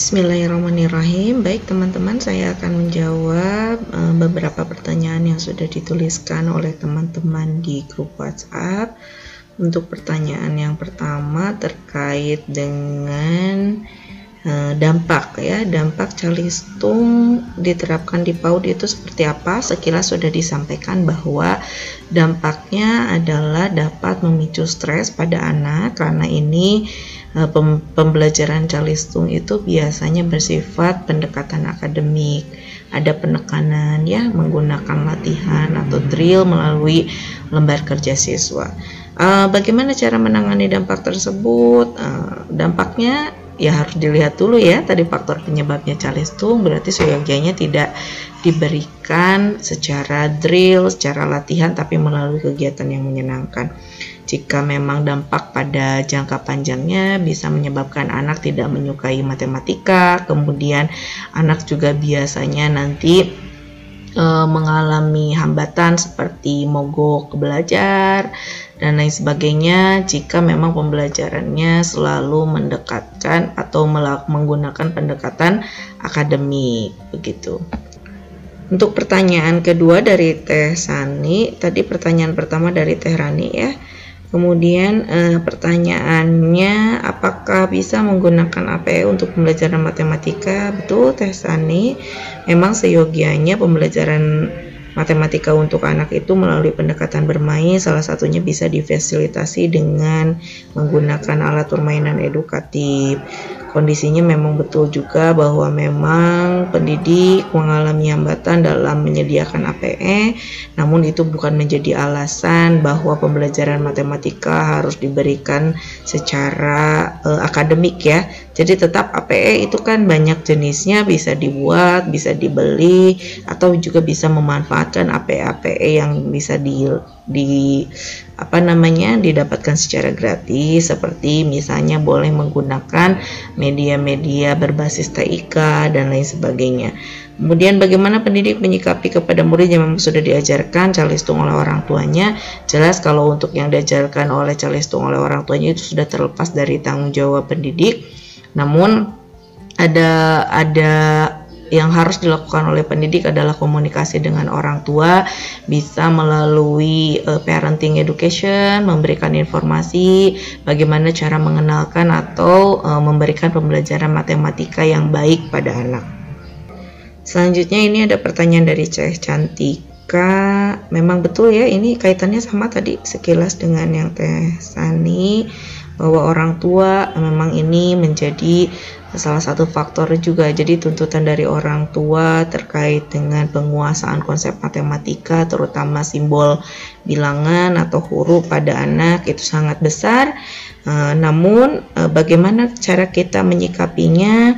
Bismillahirrahmanirrahim. Baik teman-teman, saya akan menjawab uh, beberapa pertanyaan yang sudah dituliskan oleh teman-teman di grup WhatsApp. Untuk pertanyaan yang pertama terkait dengan uh, dampak ya, dampak calistung diterapkan di PAUD itu seperti apa? Sekilas sudah disampaikan bahwa dampaknya adalah dapat memicu stres pada anak karena ini Eh, pembelajaran calistung itu biasanya bersifat pendekatan akademik. Ada penekanan ya menggunakan latihan atau drill melalui lembar kerja siswa. Uh, bagaimana cara menangani dampak tersebut? Uh, dampaknya ya harus dilihat dulu ya tadi faktor penyebabnya calistung berarti seyogianya tidak diberikan secara drill secara latihan tapi melalui kegiatan yang menyenangkan jika memang dampak pada jangka panjangnya bisa menyebabkan anak tidak menyukai matematika, kemudian anak juga biasanya nanti e, mengalami hambatan seperti mogok belajar dan lain sebagainya jika memang pembelajarannya selalu mendekatkan atau menggunakan pendekatan akademik begitu. Untuk pertanyaan kedua dari Teh Sani, tadi pertanyaan pertama dari Teh Rani ya Kemudian eh, pertanyaannya apakah bisa menggunakan APE untuk pembelajaran matematika? Betul Teh Sani, memang seyogianya pembelajaran matematika untuk anak itu melalui pendekatan bermain salah satunya bisa difasilitasi dengan menggunakan alat permainan edukatif kondisinya memang betul juga bahwa memang pendidik mengalami hambatan dalam menyediakan APE, namun itu bukan menjadi alasan bahwa pembelajaran matematika harus diberikan secara uh, akademik ya. Jadi tetap APE itu kan banyak jenisnya bisa dibuat, bisa dibeli atau juga bisa memanfaatkan APE-APE yang bisa di di apa namanya didapatkan secara gratis seperti misalnya boleh menggunakan media-media berbasis TIK dan lain sebagainya. Kemudian bagaimana pendidik menyikapi kepada murid yang memang sudah diajarkan calistung oleh orang tuanya? Jelas kalau untuk yang diajarkan oleh calistung oleh orang tuanya itu sudah terlepas dari tanggung jawab pendidik. Namun ada ada yang harus dilakukan oleh pendidik adalah komunikasi dengan orang tua, bisa melalui uh, parenting education, memberikan informasi bagaimana cara mengenalkan atau uh, memberikan pembelajaran matematika yang baik pada anak. Selanjutnya ini ada pertanyaan dari Ceh Cantika. Memang betul ya ini kaitannya sama tadi sekilas dengan yang Teh Sani bahwa orang tua memang ini menjadi salah satu faktor juga jadi tuntutan dari orang tua terkait dengan penguasaan konsep matematika terutama simbol bilangan atau huruf pada anak itu sangat besar. Uh, namun uh, bagaimana cara kita menyikapinya?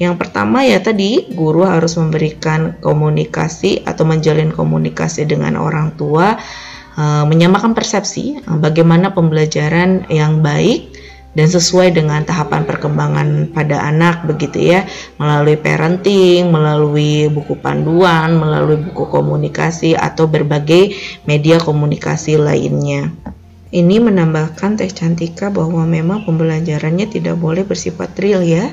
Yang pertama ya tadi guru harus memberikan komunikasi atau menjalin komunikasi dengan orang tua uh, menyamakan persepsi bagaimana pembelajaran yang baik dan sesuai dengan tahapan perkembangan pada anak begitu ya melalui parenting, melalui buku panduan, melalui buku komunikasi atau berbagai media komunikasi lainnya. Ini menambahkan Teh Cantika bahwa memang pembelajarannya tidak boleh bersifat real ya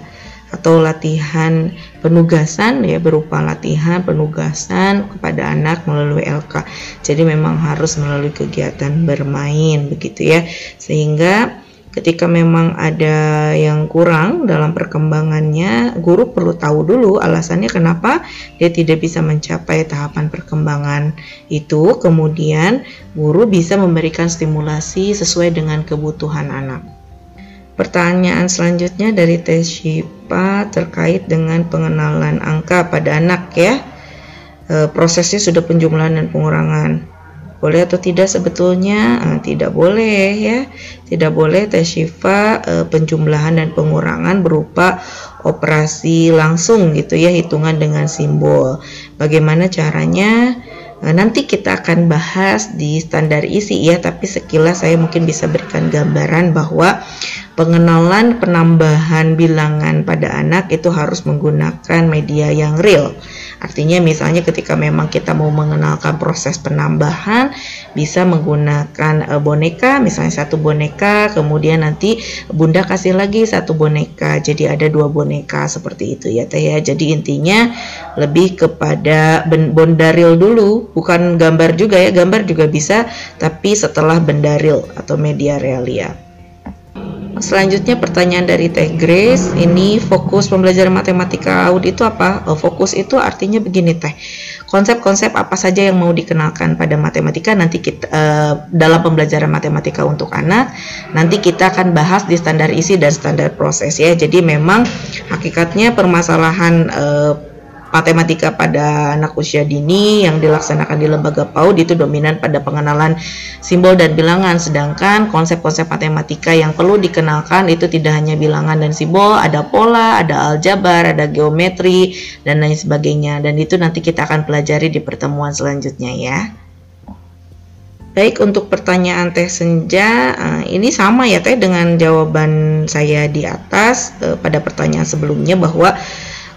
atau latihan penugasan ya berupa latihan penugasan kepada anak melalui LK. Jadi memang harus melalui kegiatan bermain begitu ya. Sehingga ketika memang ada yang kurang dalam perkembangannya, guru perlu tahu dulu alasannya kenapa dia tidak bisa mencapai tahapan perkembangan itu. Kemudian, guru bisa memberikan stimulasi sesuai dengan kebutuhan anak. Pertanyaan selanjutnya dari Teh Shipa terkait dengan pengenalan angka pada anak ya. E, prosesnya sudah penjumlahan dan pengurangan boleh atau tidak sebetulnya? Uh, tidak boleh ya. Tidak boleh tes Shifa uh, penjumlahan dan pengurangan berupa operasi langsung gitu ya hitungan dengan simbol. Bagaimana caranya? Uh, nanti kita akan bahas di standar isi ya tapi sekilas saya mungkin bisa berikan gambaran bahwa pengenalan penambahan bilangan pada anak itu harus menggunakan media yang real Artinya misalnya ketika memang kita mau mengenalkan proses penambahan, bisa menggunakan uh, boneka, misalnya satu boneka, kemudian nanti bunda kasih lagi satu boneka, jadi ada dua boneka seperti itu ya teh ya. Jadi intinya lebih kepada bondaril dulu, bukan gambar juga ya, gambar juga bisa, tapi setelah bendaril atau media realia. Selanjutnya pertanyaan dari Teh Grace, ini fokus pembelajaran matematika AUD itu apa? Oh, fokus itu artinya begini Teh. Konsep-konsep apa saja yang mau dikenalkan pada matematika nanti kita uh, dalam pembelajaran matematika untuk anak, nanti kita akan bahas di standar isi dan standar proses ya. Jadi memang hakikatnya permasalahan uh, matematika pada anak usia dini yang dilaksanakan di lembaga PAUD itu dominan pada pengenalan simbol dan bilangan. Sedangkan konsep-konsep matematika yang perlu dikenalkan itu tidak hanya bilangan dan simbol ada pola, ada aljabar, ada geometri dan lain sebagainya. Dan itu nanti kita akan pelajari di pertemuan selanjutnya ya. Baik untuk pertanyaan Teh Senja, eh, ini sama ya Teh dengan jawaban saya di atas eh, pada pertanyaan sebelumnya bahwa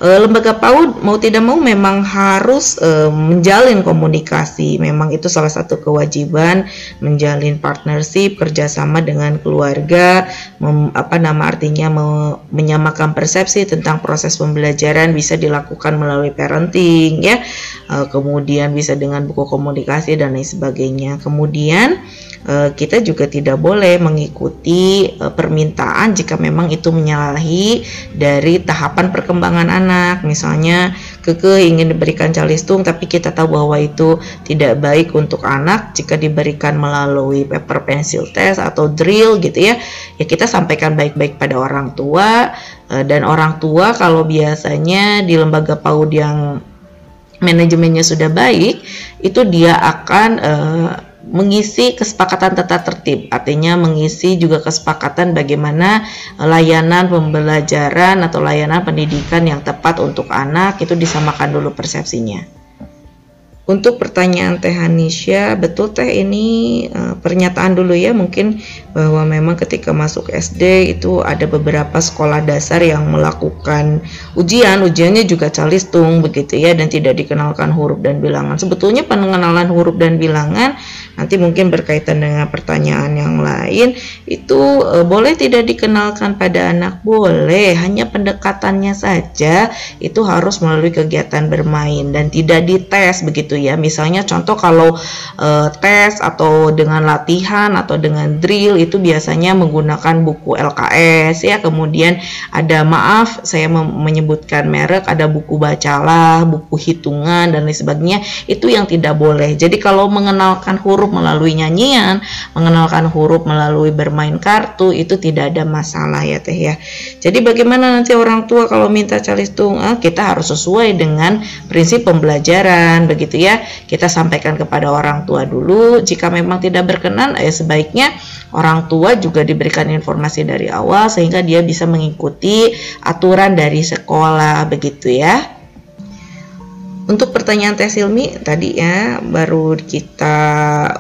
lembaga PAUD mau tidak mau memang harus uh, menjalin komunikasi. Memang itu salah satu kewajiban menjalin partnership kerjasama dengan keluarga. Mem, apa nama artinya me, menyamakan persepsi tentang proses pembelajaran bisa dilakukan melalui parenting ya. Uh, kemudian bisa dengan buku komunikasi dan lain sebagainya. Kemudian Eh, kita juga tidak boleh mengikuti eh, permintaan jika memang itu menyalahi dari tahapan perkembangan anak. Misalnya keke ingin diberikan calistung tapi kita tahu bahwa itu tidak baik untuk anak jika diberikan melalui paper pencil test atau drill gitu ya. Ya kita sampaikan baik-baik pada orang tua eh, dan orang tua kalau biasanya di lembaga PAUD yang manajemennya sudah baik itu dia akan uh, mengisi kesepakatan tata tertib, artinya mengisi juga kesepakatan bagaimana layanan pembelajaran atau layanan pendidikan yang tepat untuk anak itu disamakan dulu persepsinya. Untuk pertanyaan Teh Hanisha, betul Teh ini uh, pernyataan dulu ya mungkin bahwa memang ketika masuk SD itu ada beberapa sekolah dasar yang melakukan ujian, ujiannya juga calistung begitu ya dan tidak dikenalkan huruf dan bilangan. Sebetulnya pengenalan huruf dan bilangan nanti mungkin berkaitan dengan pertanyaan yang lain itu uh, boleh tidak dikenalkan pada anak? Boleh, hanya pendekatannya saja itu harus melalui kegiatan bermain dan tidak dites begitu ya. Misalnya contoh kalau uh, tes atau dengan latihan atau dengan drill itu biasanya menggunakan buku LKS ya. Kemudian ada maaf saya menyebutkan merek ada buku bacalah buku hitungan dan lain sebagainya itu yang tidak boleh. Jadi kalau mengenalkan huruf melalui nyanyian mengenalkan huruf melalui bermain kartu itu tidak ada masalah ya teh ya. Jadi bagaimana nanti orang tua kalau minta calistung eh, kita harus sesuai dengan prinsip pembelajaran begitu ya. Kita sampaikan kepada orang tua dulu jika memang tidak berkenan ya sebaiknya orang tua juga diberikan informasi dari awal sehingga dia bisa mengikuti aturan dari sekolah begitu ya untuk pertanyaan Teh Silmi tadi ya baru kita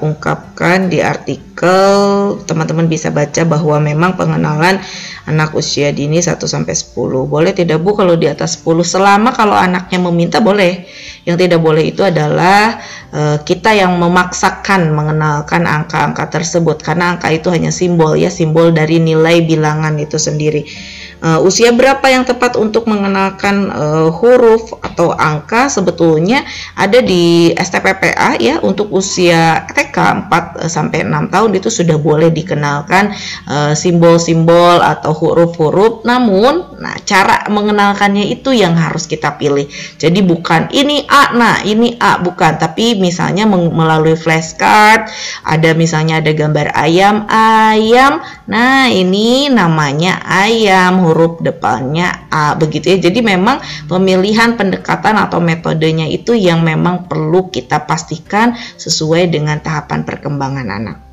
ungkapkan di artikel teman-teman bisa baca bahwa memang pengenalan anak usia dini 1 sampai 10. Boleh tidak Bu kalau di atas 10 selama kalau anaknya meminta boleh. Yang tidak boleh itu adalah e, kita yang memaksakan mengenalkan angka-angka tersebut karena angka itu hanya simbol ya, simbol dari nilai bilangan itu sendiri. Uh, usia berapa yang tepat untuk mengenalkan uh, huruf atau angka? Sebetulnya ada di STPPA ya untuk usia TK 4 eh, sampai 6 tahun itu sudah boleh dikenalkan simbol-simbol uh, atau huruf-huruf. Namun nah cara mengenalkannya itu yang harus kita pilih. Jadi bukan ini A nah ini A bukan tapi misalnya melalui flashcard ada misalnya ada gambar ayam ayam nah ini namanya ayam huruf depannya A begitu ya. Jadi memang pemilihan pendekatan atau metodenya itu yang memang perlu kita pastikan sesuai dengan tahapan perkembangan anak.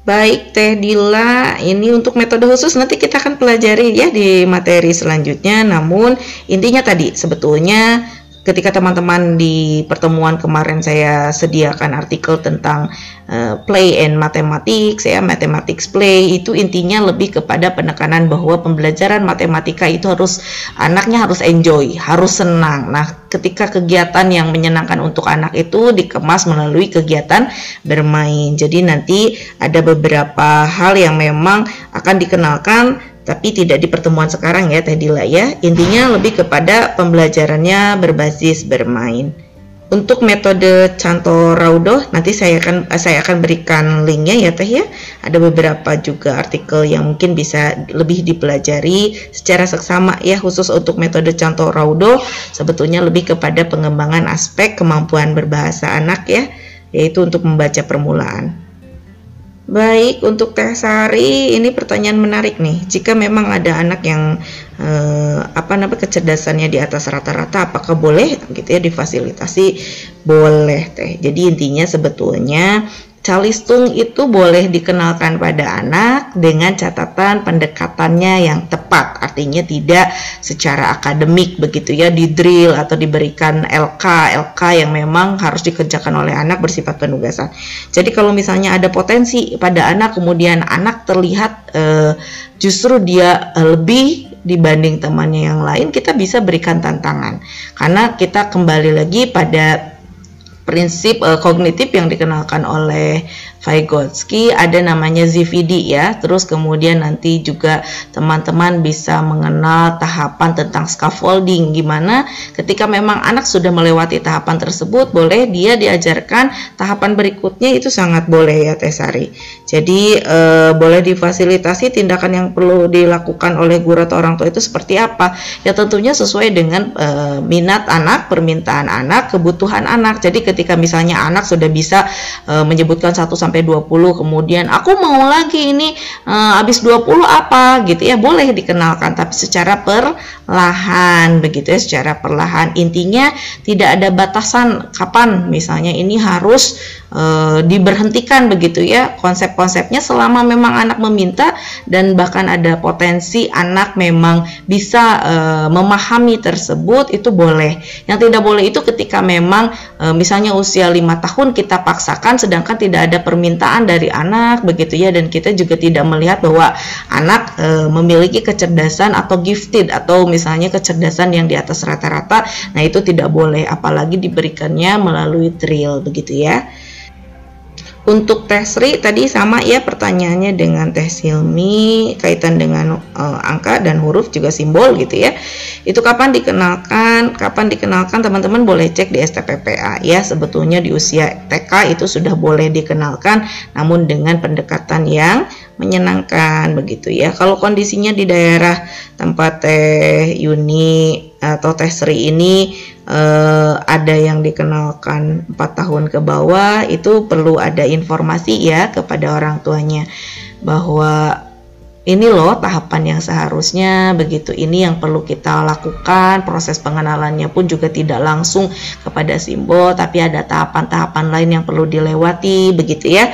Baik Teh Dila, ini untuk metode khusus nanti kita akan pelajari ya di materi selanjutnya. Namun intinya tadi sebetulnya ketika teman-teman di pertemuan kemarin saya sediakan artikel tentang uh, play and mathematics ya mathematics play itu intinya lebih kepada penekanan bahwa pembelajaran matematika itu harus anaknya harus enjoy harus senang. Nah ketika kegiatan yang menyenangkan untuk anak itu dikemas melalui kegiatan bermain. Jadi nanti ada beberapa hal yang memang akan dikenalkan tapi tidak di pertemuan sekarang ya Teh Dila ya. Intinya lebih kepada pembelajarannya berbasis bermain. Untuk metode Canto Raudo nanti saya akan saya akan berikan linknya ya Teh ya. Ada beberapa juga artikel yang mungkin bisa lebih dipelajari secara seksama ya khusus untuk metode Canto Raudo sebetulnya lebih kepada pengembangan aspek kemampuan berbahasa anak ya yaitu untuk membaca permulaan. Baik, untuk Teh Sari, ini pertanyaan menarik nih. Jika memang ada anak yang eh, apa namanya kecerdasannya di atas rata-rata, apakah boleh gitu ya difasilitasi? Boleh, Teh. Jadi intinya sebetulnya Calistung itu boleh dikenalkan pada anak dengan catatan pendekatannya yang tepat, artinya tidak secara akademik begitu ya, di drill atau diberikan LK, LK yang memang harus dikerjakan oleh anak bersifat penugasan. Jadi kalau misalnya ada potensi pada anak, kemudian anak terlihat eh, justru dia eh, lebih dibanding temannya yang lain, kita bisa berikan tantangan karena kita kembali lagi pada prinsip uh, kognitif yang dikenalkan oleh Vygotsky ada namanya ZVD ya. Terus kemudian nanti juga teman-teman bisa mengenal tahapan tentang scaffolding gimana ketika memang anak sudah melewati tahapan tersebut boleh dia diajarkan tahapan berikutnya itu sangat boleh ya Tesari. Jadi e, boleh difasilitasi tindakan yang perlu dilakukan oleh guru atau orang tua itu seperti apa? Ya tentunya sesuai dengan e, minat anak, permintaan anak, kebutuhan anak. Jadi ketika misalnya anak sudah bisa e, menyebutkan satu sampai 20 kemudian aku mau lagi ini uh, habis 20 apa gitu ya boleh dikenalkan tapi secara perlahan begitu ya secara perlahan. Intinya tidak ada batasan kapan misalnya ini harus uh, diberhentikan begitu ya. Konsep-konsepnya selama memang anak meminta dan bahkan ada potensi anak memang bisa uh, memahami tersebut itu boleh. Yang tidak boleh itu ketika memang uh, misalnya usia lima tahun kita paksakan sedangkan tidak ada permintaan perasaan dari anak begitu ya. Dan kita juga tidak melihat bahwa anak e, memiliki kecerdasan atau gifted atau misalnya kecerdasan yang di atas rata-rata. Nah itu tidak boleh apalagi diberikannya melalui drill begitu ya untuk Teh Sri tadi sama ya pertanyaannya dengan Teh Silmi kaitan dengan uh, angka dan huruf juga simbol gitu ya. Itu kapan dikenalkan? Kapan dikenalkan teman-teman boleh cek di STPPA ya. Sebetulnya di usia TK itu sudah boleh dikenalkan namun dengan pendekatan yang menyenangkan begitu ya. Kalau kondisinya di daerah tempat Teh Yuni atau Teh Sri ini uh, ada yang dikenalkan 4 tahun ke bawah itu perlu ada informasi ya kepada orang tuanya bahwa ini loh tahapan yang seharusnya begitu ini yang perlu kita lakukan proses pengenalannya pun juga tidak langsung kepada simbol tapi ada tahapan-tahapan lain yang perlu dilewati begitu ya.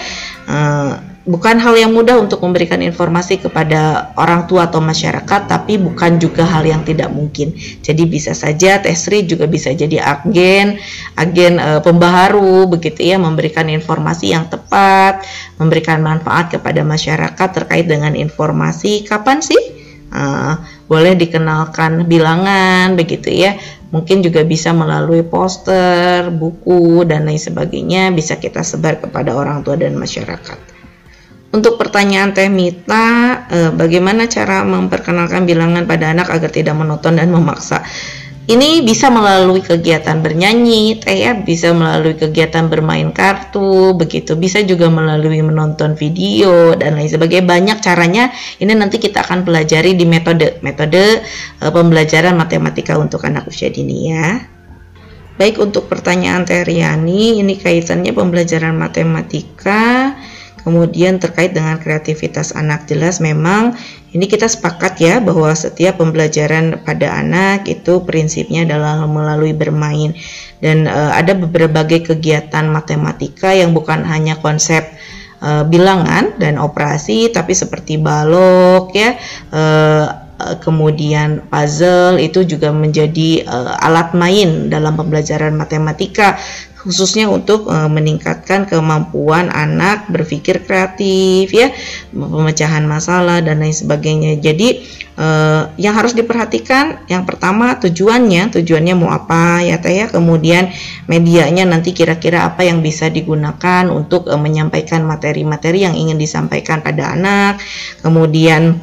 Uh, bukan hal yang mudah untuk memberikan informasi kepada orang tua atau masyarakat, tapi bukan juga hal yang tidak mungkin. Jadi bisa saja Tesri juga bisa jadi agen, agen e, pembaharu begitu ya, memberikan informasi yang tepat, memberikan manfaat kepada masyarakat terkait dengan informasi kapan sih e, boleh dikenalkan bilangan begitu ya. Mungkin juga bisa melalui poster, buku dan lain sebagainya bisa kita sebar kepada orang tua dan masyarakat. Untuk pertanyaan Teh Mita, eh, bagaimana cara memperkenalkan bilangan pada anak agar tidak menonton dan memaksa? Ini bisa melalui kegiatan bernyanyi, Teh ya, bisa melalui kegiatan bermain kartu, begitu. Bisa juga melalui menonton video dan lain sebagainya. Banyak caranya. Ini nanti kita akan pelajari di metode metode eh, pembelajaran matematika untuk anak usia dini ya. Baik untuk pertanyaan Teh Riani, ini kaitannya pembelajaran matematika Kemudian terkait dengan kreativitas anak jelas memang ini kita sepakat ya bahwa setiap pembelajaran pada anak itu prinsipnya adalah melalui bermain. Dan e, ada berbagai kegiatan matematika yang bukan hanya konsep e, bilangan dan operasi tapi seperti balok ya e, kemudian puzzle itu juga menjadi uh, alat main dalam pembelajaran matematika khususnya untuk uh, meningkatkan kemampuan anak berpikir kreatif ya pemecahan masalah dan lain sebagainya. Jadi uh, yang harus diperhatikan yang pertama tujuannya. Tujuannya mau apa ya teh ya? Kemudian medianya nanti kira-kira apa yang bisa digunakan untuk uh, menyampaikan materi-materi yang ingin disampaikan pada anak. Kemudian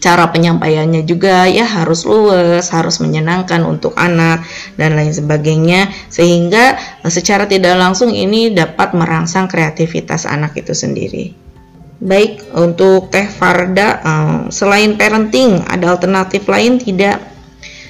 cara penyampaiannya juga ya harus luwes, harus menyenangkan untuk anak dan lain sebagainya sehingga eh, secara tidak langsung ini dapat merangsang kreativitas anak itu sendiri. Baik, untuk Teh Farda, eh, selain parenting, ada alternatif lain tidak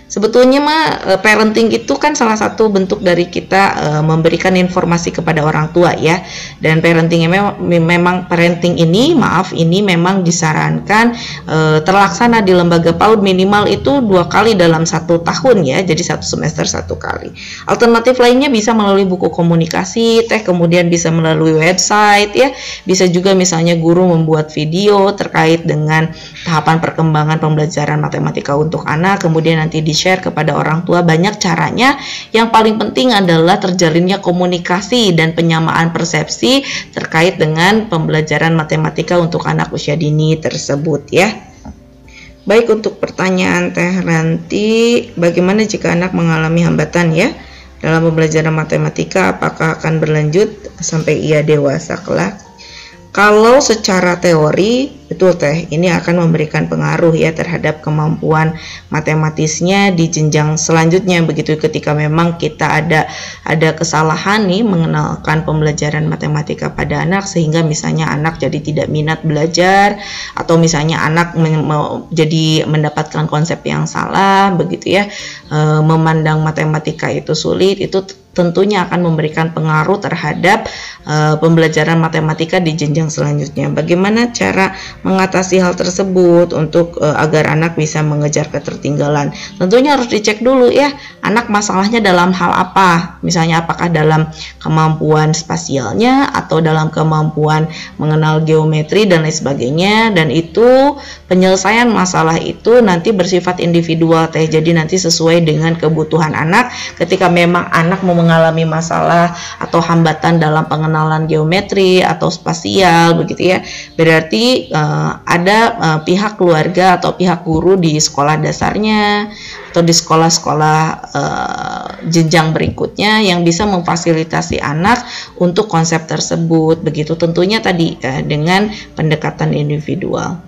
Sebetulnya mah eh, parenting itu kan salah satu bentuk dari kita uh, memberikan informasi kepada orang tua ya. Dan parenting memang memang parenting ini maaf ini memang disarankan uh, terlaksana di lembaga PAUD minimal itu dua kali dalam satu tahun ya. Jadi satu semester satu kali. Alternatif lainnya bisa melalui buku komunikasi, teh kemudian bisa melalui website ya. Bisa juga misalnya guru membuat video terkait dengan tahapan perkembangan pembelajaran matematika untuk anak kemudian nanti di share kepada orang tua banyak caranya. Yang paling penting adalah terjalinnya komunikasi dan penyamaan persepsi terkait dengan pembelajaran matematika untuk anak usia dini tersebut ya. Baik untuk pertanyaan Teh Ranti, bagaimana jika anak mengalami hambatan ya dalam pembelajaran matematika apakah akan berlanjut sampai ia dewasa kelak? Kalau secara teori Betul teh, ini akan memberikan pengaruh ya terhadap kemampuan matematisnya di jenjang selanjutnya. Begitu ketika memang kita ada ada kesalahan nih mengenalkan pembelajaran matematika pada anak sehingga misalnya anak jadi tidak minat belajar atau misalnya anak jadi mendapatkan konsep yang salah begitu ya e, memandang matematika itu sulit itu tentunya akan memberikan pengaruh terhadap uh, pembelajaran matematika di jenjang selanjutnya. Bagaimana cara mengatasi hal tersebut untuk uh, agar anak bisa mengejar ketertinggalan. Tentunya harus dicek dulu ya, anak masalahnya dalam hal apa? Misalnya apakah dalam kemampuan spasialnya atau dalam kemampuan mengenal geometri dan lain sebagainya dan itu penyelesaian masalah itu nanti bersifat individual teh. Jadi nanti sesuai dengan kebutuhan anak ketika memang anak mau mengalami masalah atau hambatan dalam pengenalan geometri atau spasial begitu ya. Berarti uh, ada uh, pihak keluarga atau pihak guru di sekolah dasarnya atau di sekolah-sekolah uh, jenjang berikutnya yang bisa memfasilitasi anak untuk konsep tersebut begitu tentunya tadi uh, dengan pendekatan individual.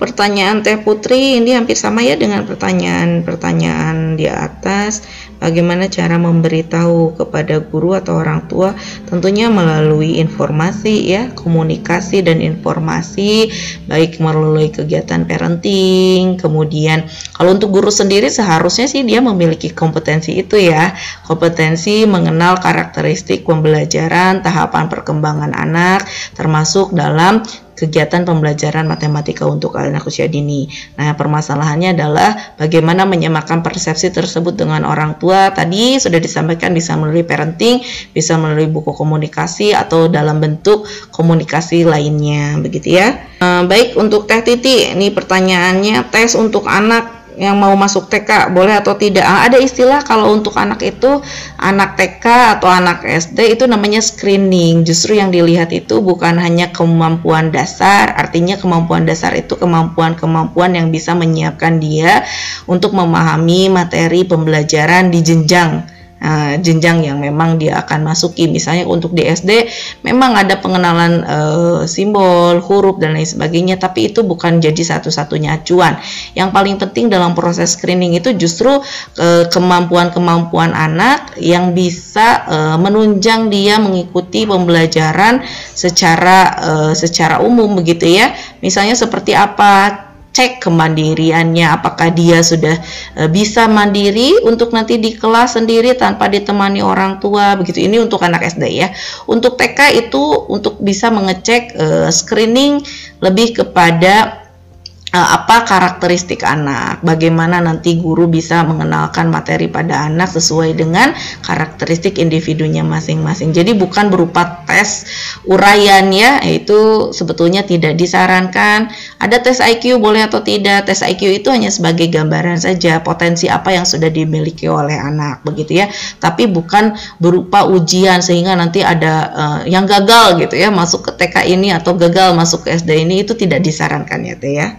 Pertanyaan Teh Putri ini hampir sama ya dengan pertanyaan-pertanyaan di atas. Bagaimana cara memberitahu kepada guru atau orang tua? Tentunya melalui informasi ya, komunikasi dan informasi baik melalui kegiatan parenting. Kemudian kalau untuk guru sendiri seharusnya sih dia memiliki kompetensi itu ya. Kompetensi mengenal karakteristik pembelajaran, tahapan perkembangan anak termasuk dalam kegiatan pembelajaran matematika untuk anak usia dini. Nah, permasalahannya adalah bagaimana menyamakan persepsi tersebut dengan orang tua. Tadi sudah disampaikan bisa melalui parenting, bisa melalui buku komunikasi atau dalam bentuk komunikasi lainnya, begitu ya. Nah, baik untuk Teh Titi, ini pertanyaannya tes untuk anak yang mau masuk TK boleh atau tidak. Ah, ada istilah kalau untuk anak itu anak TK atau anak SD itu namanya screening. Justru yang dilihat itu bukan hanya kemampuan dasar artinya kemampuan dasar itu kemampuan-kemampuan yang bisa menyiapkan dia untuk memahami materi pembelajaran di jenjang uh, jenjang yang memang dia akan masuki. Misalnya untuk di SD memang ada pengenalan uh, simbol, huruf dan lain sebagainya, tapi itu bukan jadi satu-satunya acuan. Yang paling penting dalam proses screening itu justru uh, kemampuan-kemampuan anak yang bisa uh, menunjang dia mengikuti pembelajaran secara uh, secara umum begitu ya. Misalnya seperti apa cek kemandiriannya. Apakah dia sudah e, bisa mandiri untuk nanti di kelas sendiri tanpa ditemani orang tua? Begitu. Ini untuk anak SD ya. Untuk TK itu untuk bisa mengecek e, screening lebih kepada uh, apa karakteristik anak, bagaimana nanti guru bisa mengenalkan materi pada anak sesuai dengan karakteristik individunya masing-masing. Jadi bukan berupa tes uraian ya, itu sebetulnya tidak disarankan ada tes IQ boleh atau tidak? Tes IQ itu hanya sebagai gambaran saja potensi apa yang sudah dimiliki oleh anak begitu ya. Tapi bukan berupa ujian sehingga nanti ada uh, yang gagal gitu ya masuk ke TK ini atau gagal masuk ke SD ini itu tidak disarankan ya teh ya.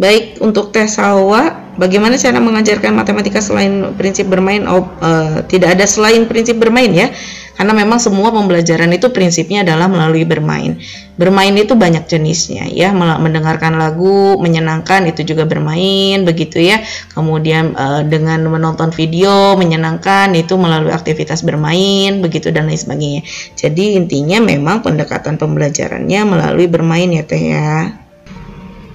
Baik untuk tes Hawa, bagaimana cara mengajarkan matematika selain prinsip bermain? Oh, uh, tidak ada selain prinsip bermain ya, karena memang semua pembelajaran itu prinsipnya adalah melalui bermain. Bermain itu banyak jenisnya ya, mendengarkan lagu, menyenangkan itu juga bermain, begitu ya. Kemudian uh, dengan menonton video menyenangkan itu melalui aktivitas bermain, begitu dan lain sebagainya. Jadi intinya memang pendekatan pembelajarannya melalui bermain ya teh ya.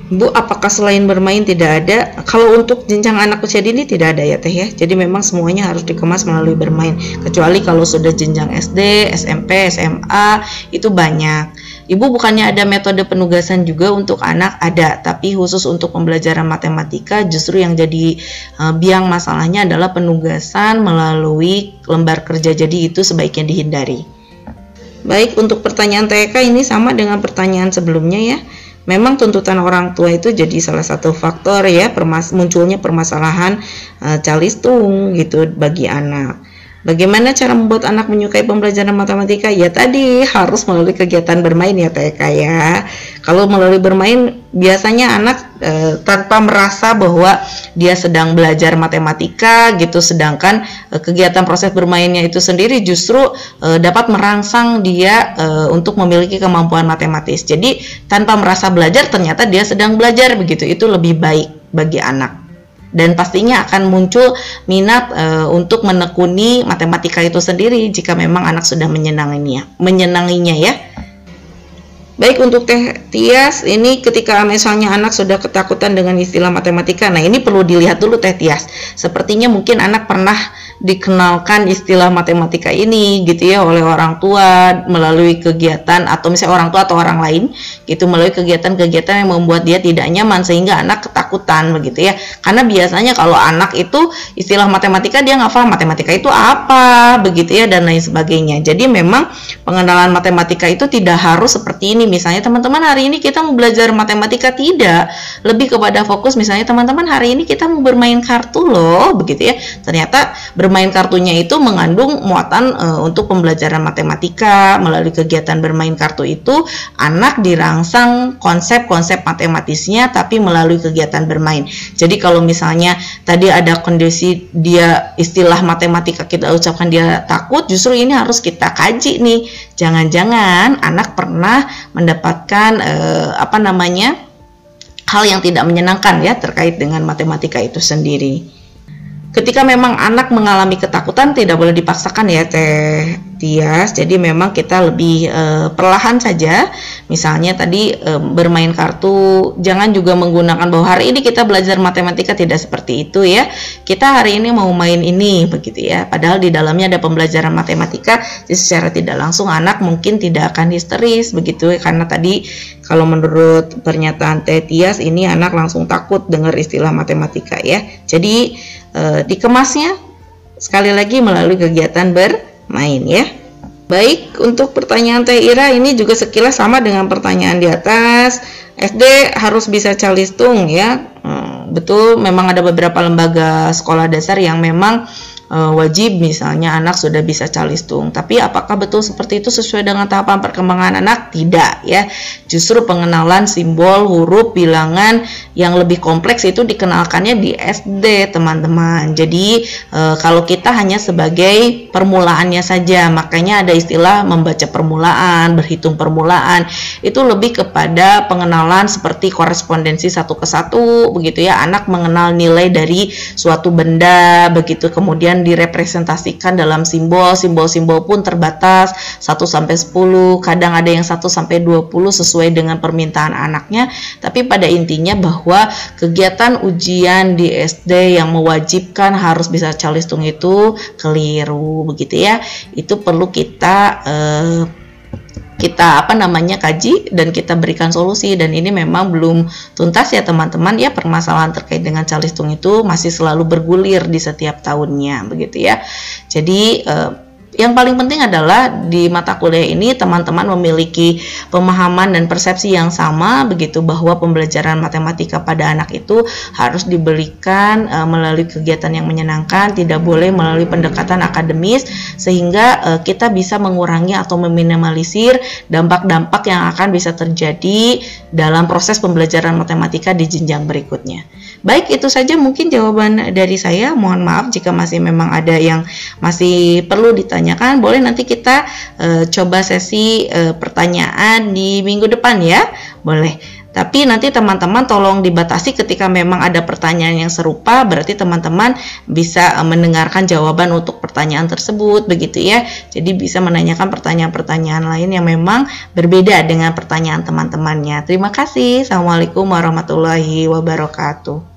Bu, apakah selain bermain tidak ada? Kalau untuk jenjang anak usia dini tidak ada ya teh ya. Jadi memang semuanya harus dikemas melalui bermain. Kecuali kalau sudah jenjang SD, SMP, SMA itu banyak. Ibu bukannya ada metode penugasan juga untuk anak ada, tapi khusus untuk pembelajaran matematika justru yang jadi uh, biang masalahnya adalah penugasan melalui lembar kerja. Jadi itu sebaiknya dihindari. Baik, untuk pertanyaan TK ini sama dengan pertanyaan sebelumnya ya memang tuntutan orang tua itu jadi salah satu faktor ya permas munculnya permasalahan uh, calistung gitu bagi anak. Bagaimana cara membuat anak menyukai pembelajaran matematika? Ya tadi harus melalui kegiatan bermain ya TK ya. Kalau melalui bermain biasanya anak e, tanpa merasa bahwa dia sedang belajar matematika gitu sedangkan e, kegiatan proses bermainnya itu sendiri justru e, dapat merangsang dia e, untuk memiliki kemampuan matematis. Jadi tanpa merasa belajar ternyata dia sedang belajar begitu. Itu lebih baik bagi anak dan pastinya akan muncul minat e, untuk menekuni matematika itu sendiri jika memang anak sudah menyenanginya, menyenanginya ya. Baik untuk Teh Tias, ini ketika misalnya anak sudah ketakutan dengan istilah matematika, nah ini perlu dilihat dulu Teh Tias. Sepertinya mungkin anak pernah dikenalkan istilah matematika ini gitu ya oleh orang tua melalui kegiatan atau misalnya orang tua atau orang lain gitu melalui kegiatan-kegiatan yang membuat dia tidak nyaman sehingga anak ketakutan begitu ya. Karena biasanya kalau anak itu istilah matematika dia nggak paham matematika itu apa begitu ya dan lain sebagainya. Jadi memang pengenalan matematika itu tidak harus seperti ini. Misalnya teman-teman hari ini kita mau belajar matematika? Tidak. Lebih kepada fokus misalnya teman-teman hari ini kita mau bermain kartu loh begitu ya. Ternyata bermain kartunya itu mengandung muatan e, untuk pembelajaran matematika melalui kegiatan bermain kartu itu anak dirangsang konsep-konsep matematisnya tapi melalui kegiatan bermain. Jadi kalau misalnya tadi ada kondisi dia istilah matematika kita ucapkan dia takut, justru ini harus kita kaji nih. Jangan-jangan anak pernah mendapatkan e, apa namanya? hal yang tidak menyenangkan ya terkait dengan matematika itu sendiri ketika memang anak mengalami ketakutan tidak boleh dipaksakan ya teh Tias. Jadi memang kita lebih e, perlahan saja. Misalnya tadi e, bermain kartu jangan juga menggunakan bahwa hari ini kita belajar matematika tidak seperti itu ya. Kita hari ini mau main ini begitu ya. Padahal di dalamnya ada pembelajaran matematika jadi secara tidak langsung anak mungkin tidak akan histeris begitu. Ya. karena tadi kalau menurut pernyataan Teh Tias ini anak langsung takut dengar istilah matematika ya. Jadi e, dikemasnya sekali lagi melalui kegiatan bermain ya. Baik, untuk pertanyaan Teh Ira ini juga sekilas sama dengan pertanyaan di atas. SD harus bisa calistung ya. Hmm, betul, memang ada beberapa lembaga sekolah dasar yang memang uh, wajib misalnya anak sudah bisa calistung. Tapi apakah betul seperti itu sesuai dengan tahapan perkembangan anak? Tidak ya. Justru pengenalan simbol, huruf, bilangan yang lebih kompleks itu dikenalkannya di SD, teman-teman. Jadi uh, kalau kita hanya sebagai permulaannya saja, makanya ada istilah membaca permulaan, berhitung permulaan. Itu lebih kepada pengenalan seperti korespondensi satu ke satu begitu ya. Anak mengenal nilai dari suatu benda begitu kemudian direpresentasikan dalam simbol simbol-simbol pun terbatas 1 sampai 10 kadang ada yang 1 sampai 20 sesuai dengan permintaan anaknya. Tapi pada intinya bahwa kegiatan ujian di SD yang mewajibkan harus bisa calistung itu keliru begitu ya. Itu perlu kita eh, kita apa namanya kaji dan kita berikan solusi. Dan ini memang belum tuntas ya teman-teman. Ya permasalahan terkait dengan calistung itu masih selalu bergulir di setiap tahunnya begitu ya. Jadi eh, yang paling penting adalah di mata kuliah ini teman-teman memiliki pemahaman dan persepsi yang sama begitu bahwa pembelajaran matematika pada anak itu harus diberikan uh, melalui kegiatan yang menyenangkan, tidak boleh melalui pendekatan akademis sehingga uh, kita bisa mengurangi atau meminimalisir dampak-dampak yang akan bisa terjadi dalam proses pembelajaran matematika di jenjang berikutnya. Baik, itu saja mungkin jawaban dari saya. Mohon maaf jika masih memang ada yang masih perlu ditanyakan. Boleh nanti kita uh, coba sesi uh, pertanyaan di minggu depan ya. Boleh. Tapi nanti teman-teman tolong dibatasi ketika memang ada pertanyaan yang serupa, berarti teman-teman bisa uh, mendengarkan jawaban untuk pertanyaan tersebut, begitu ya. Jadi bisa menanyakan pertanyaan-pertanyaan lain yang memang berbeda dengan pertanyaan teman-temannya. Terima kasih. Assalamualaikum warahmatullahi wabarakatuh.